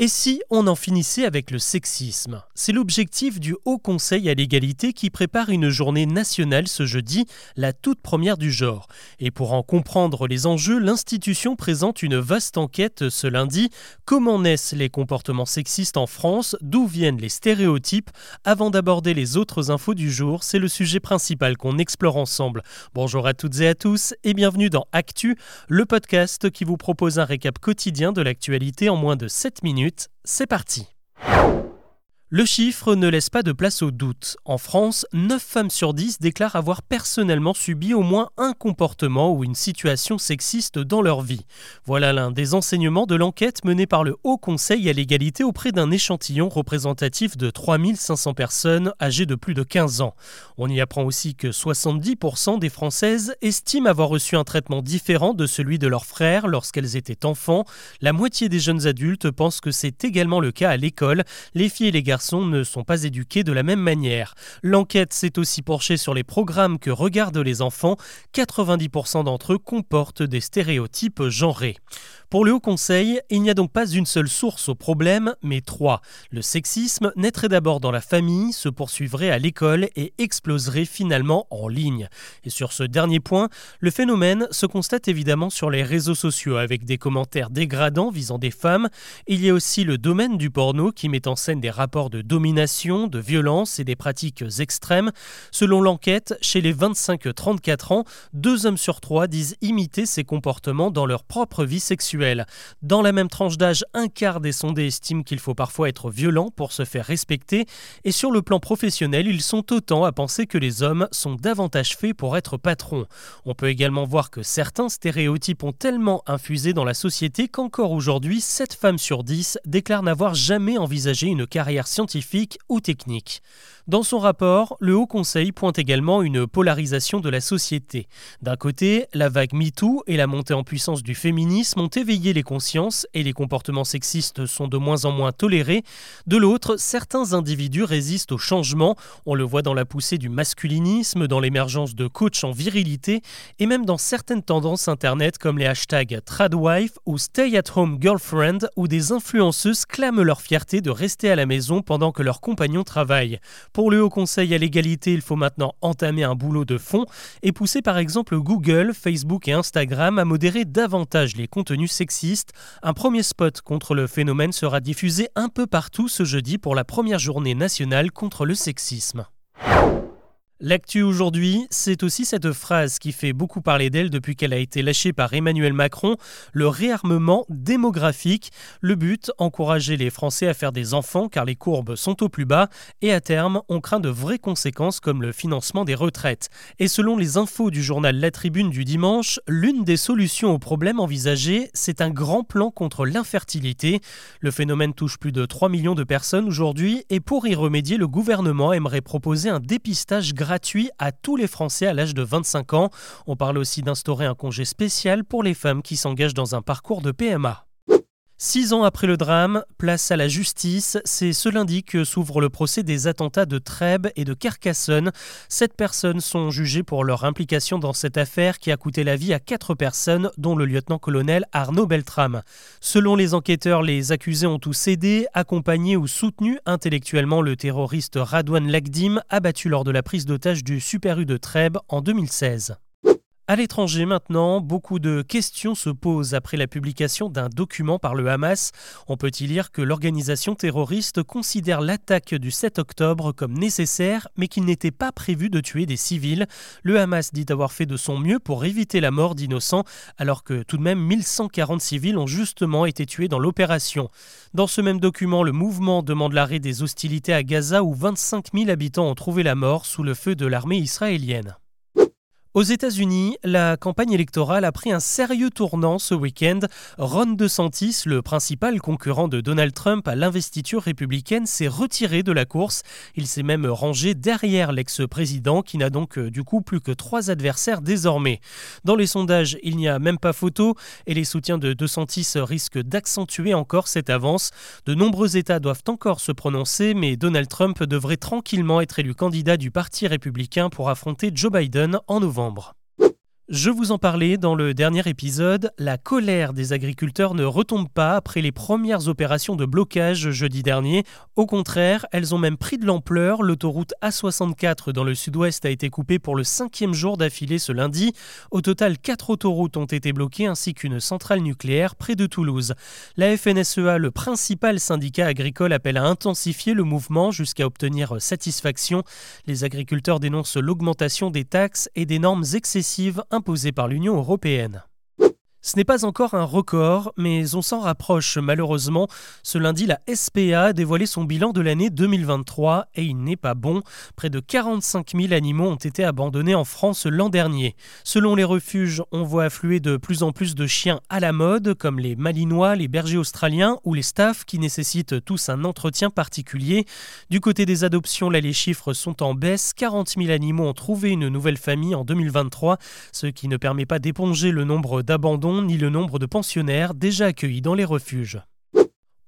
Et si on en finissait avec le sexisme? C'est l'objectif du Haut Conseil à l'égalité qui prépare une journée nationale ce jeudi, la toute première du genre. Et pour en comprendre les enjeux, l'institution présente une vaste enquête ce lundi. Comment naissent les comportements sexistes en France? D'où viennent les stéréotypes? Avant d'aborder les autres infos du jour, c'est le sujet principal qu'on explore ensemble. Bonjour à toutes et à tous et bienvenue dans Actu, le podcast qui vous propose un récap quotidien de l'actualité en moins de 7 minutes c'est parti le chiffre ne laisse pas de place au doute. En France, 9 femmes sur 10 déclarent avoir personnellement subi au moins un comportement ou une situation sexiste dans leur vie. Voilà l'un des enseignements de l'enquête menée par le Haut Conseil à l'égalité auprès d'un échantillon représentatif de 3500 personnes âgées de plus de 15 ans. On y apprend aussi que 70% des Françaises estiment avoir reçu un traitement différent de celui de leurs frères lorsqu'elles étaient enfants. La moitié des jeunes adultes pensent que c'est également le cas à l'école. Les filles et les garçons ne sont pas éduqués de la même manière. L'enquête s'est aussi penchée sur les programmes que regardent les enfants. 90% d'entre eux comportent des stéréotypes genrés. Pour le Haut Conseil, il n'y a donc pas une seule source au problème, mais trois. Le sexisme naîtrait d'abord dans la famille, se poursuivrait à l'école et exploserait finalement en ligne. Et sur ce dernier point, le phénomène se constate évidemment sur les réseaux sociaux avec des commentaires dégradants visant des femmes. Il y a aussi le domaine du porno qui met en scène des rapports de domination, de violence et des pratiques extrêmes. Selon l'enquête, chez les 25-34 ans, deux hommes sur trois disent imiter ces comportements dans leur propre vie sexuelle. Dans la même tranche d'âge, un quart des sondés estiment qu'il faut parfois être violent pour se faire respecter, et sur le plan professionnel, ils sont autant à penser que les hommes sont davantage faits pour être patrons. On peut également voir que certains stéréotypes ont tellement infusé dans la société qu'encore aujourd'hui, 7 femmes sur 10 déclarent n'avoir jamais envisagé une carrière scientifique ou technique. Dans son rapport, le Haut Conseil pointe également une polarisation de la société. D'un côté, la vague MeToo et la montée en puissance du féminisme ont éveillé les consciences et les comportements sexistes sont de moins en moins tolérés. De l'autre, certains individus résistent au changement. On le voit dans la poussée du masculinisme, dans l'émergence de coachs en virilité et même dans certaines tendances internet comme les hashtags tradwife ou stay at home girlfriend où des influenceuses clament leur fierté de rester à la maison pendant que leurs compagnons travaillent. Pour le Haut Conseil à l'égalité, il faut maintenant entamer un boulot de fond et pousser par exemple Google, Facebook et Instagram à modérer davantage les contenus sexistes. Un premier spot contre le phénomène sera diffusé un peu partout ce jeudi pour la première journée nationale contre le sexisme. L'actu aujourd'hui, c'est aussi cette phrase qui fait beaucoup parler d'elle depuis qu'elle a été lâchée par Emmanuel Macron, le réarmement démographique. Le but, encourager les Français à faire des enfants car les courbes sont au plus bas et à terme, on craint de vraies conséquences comme le financement des retraites. Et selon les infos du journal La Tribune du dimanche, l'une des solutions au problème envisagé, c'est un grand plan contre l'infertilité. Le phénomène touche plus de 3 millions de personnes aujourd'hui et pour y remédier, le gouvernement aimerait proposer un dépistage gratuit gratuit à tous les Français à l'âge de 25 ans. On parle aussi d'instaurer un congé spécial pour les femmes qui s'engagent dans un parcours de PMA. Six ans après le drame, place à la justice. C'est ce lundi que s'ouvre le procès des attentats de Trèbes et de Carcassonne. Sept personnes sont jugées pour leur implication dans cette affaire qui a coûté la vie à quatre personnes, dont le lieutenant-colonel Arnaud Beltrame. Selon les enquêteurs, les accusés ont tous aidé, accompagné ou soutenu intellectuellement le terroriste Radouane Lagdim, abattu lors de la prise d'otage du Super U de Trèbes en 2016. À l'étranger maintenant, beaucoup de questions se posent après la publication d'un document par le Hamas. On peut y lire que l'organisation terroriste considère l'attaque du 7 octobre comme nécessaire, mais qu'il n'était pas prévu de tuer des civils. Le Hamas dit avoir fait de son mieux pour éviter la mort d'innocents, alors que tout de même 1140 civils ont justement été tués dans l'opération. Dans ce même document, le mouvement demande l'arrêt des hostilités à Gaza où 25 000 habitants ont trouvé la mort sous le feu de l'armée israélienne. Aux États-Unis, la campagne électorale a pris un sérieux tournant ce week-end. Ron DeSantis, le principal concurrent de Donald Trump à l'investiture républicaine, s'est retiré de la course. Il s'est même rangé derrière l'ex-président, qui n'a donc euh, du coup plus que trois adversaires désormais. Dans les sondages, il n'y a même pas photo et les soutiens de DeSantis risquent d'accentuer encore cette avance. De nombreux États doivent encore se prononcer, mais Donald Trump devrait tranquillement être élu candidat du Parti républicain pour affronter Joe Biden en novembre novembre. Je vous en parlais dans le dernier épisode, la colère des agriculteurs ne retombe pas après les premières opérations de blocage jeudi dernier. Au contraire, elles ont même pris de l'ampleur. L'autoroute A64 dans le sud-ouest a été coupée pour le cinquième jour d'affilée ce lundi. Au total, quatre autoroutes ont été bloquées ainsi qu'une centrale nucléaire près de Toulouse. La FNSEA, le principal syndicat agricole, appelle à intensifier le mouvement jusqu'à obtenir satisfaction. Les agriculteurs dénoncent l'augmentation des taxes et des normes excessives imposée par l'Union européenne. Ce n'est pas encore un record, mais on s'en rapproche malheureusement. Ce lundi, la SPA a dévoilé son bilan de l'année 2023 et il n'est pas bon. Près de 45 000 animaux ont été abandonnés en France l'an dernier. Selon les refuges, on voit affluer de plus en plus de chiens à la mode, comme les malinois, les bergers australiens ou les staffs qui nécessitent tous un entretien particulier. Du côté des adoptions, là les chiffres sont en baisse. 40 000 animaux ont trouvé une nouvelle famille en 2023, ce qui ne permet pas d'éponger le nombre d'abandons ni le nombre de pensionnaires déjà accueillis dans les refuges.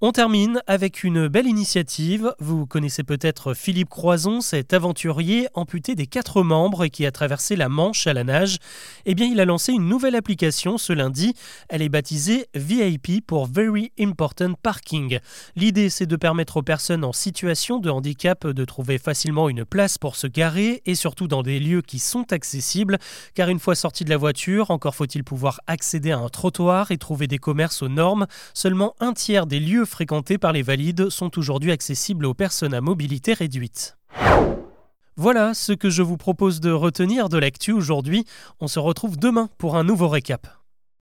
On termine avec une belle initiative. Vous connaissez peut-être Philippe Croison, cet aventurier amputé des quatre membres et qui a traversé la Manche à la nage. Eh bien, il a lancé une nouvelle application ce lundi. Elle est baptisée VIP pour Very Important Parking. L'idée, c'est de permettre aux personnes en situation de handicap de trouver facilement une place pour se garer et surtout dans des lieux qui sont accessibles. Car une fois sorti de la voiture, encore faut-il pouvoir accéder à un trottoir et trouver des commerces aux normes. Seulement un tiers des lieux fréquentés par les valides sont aujourd'hui accessibles aux personnes à mobilité réduite. Voilà ce que je vous propose de retenir de l'actu aujourd'hui. On se retrouve demain pour un nouveau récap.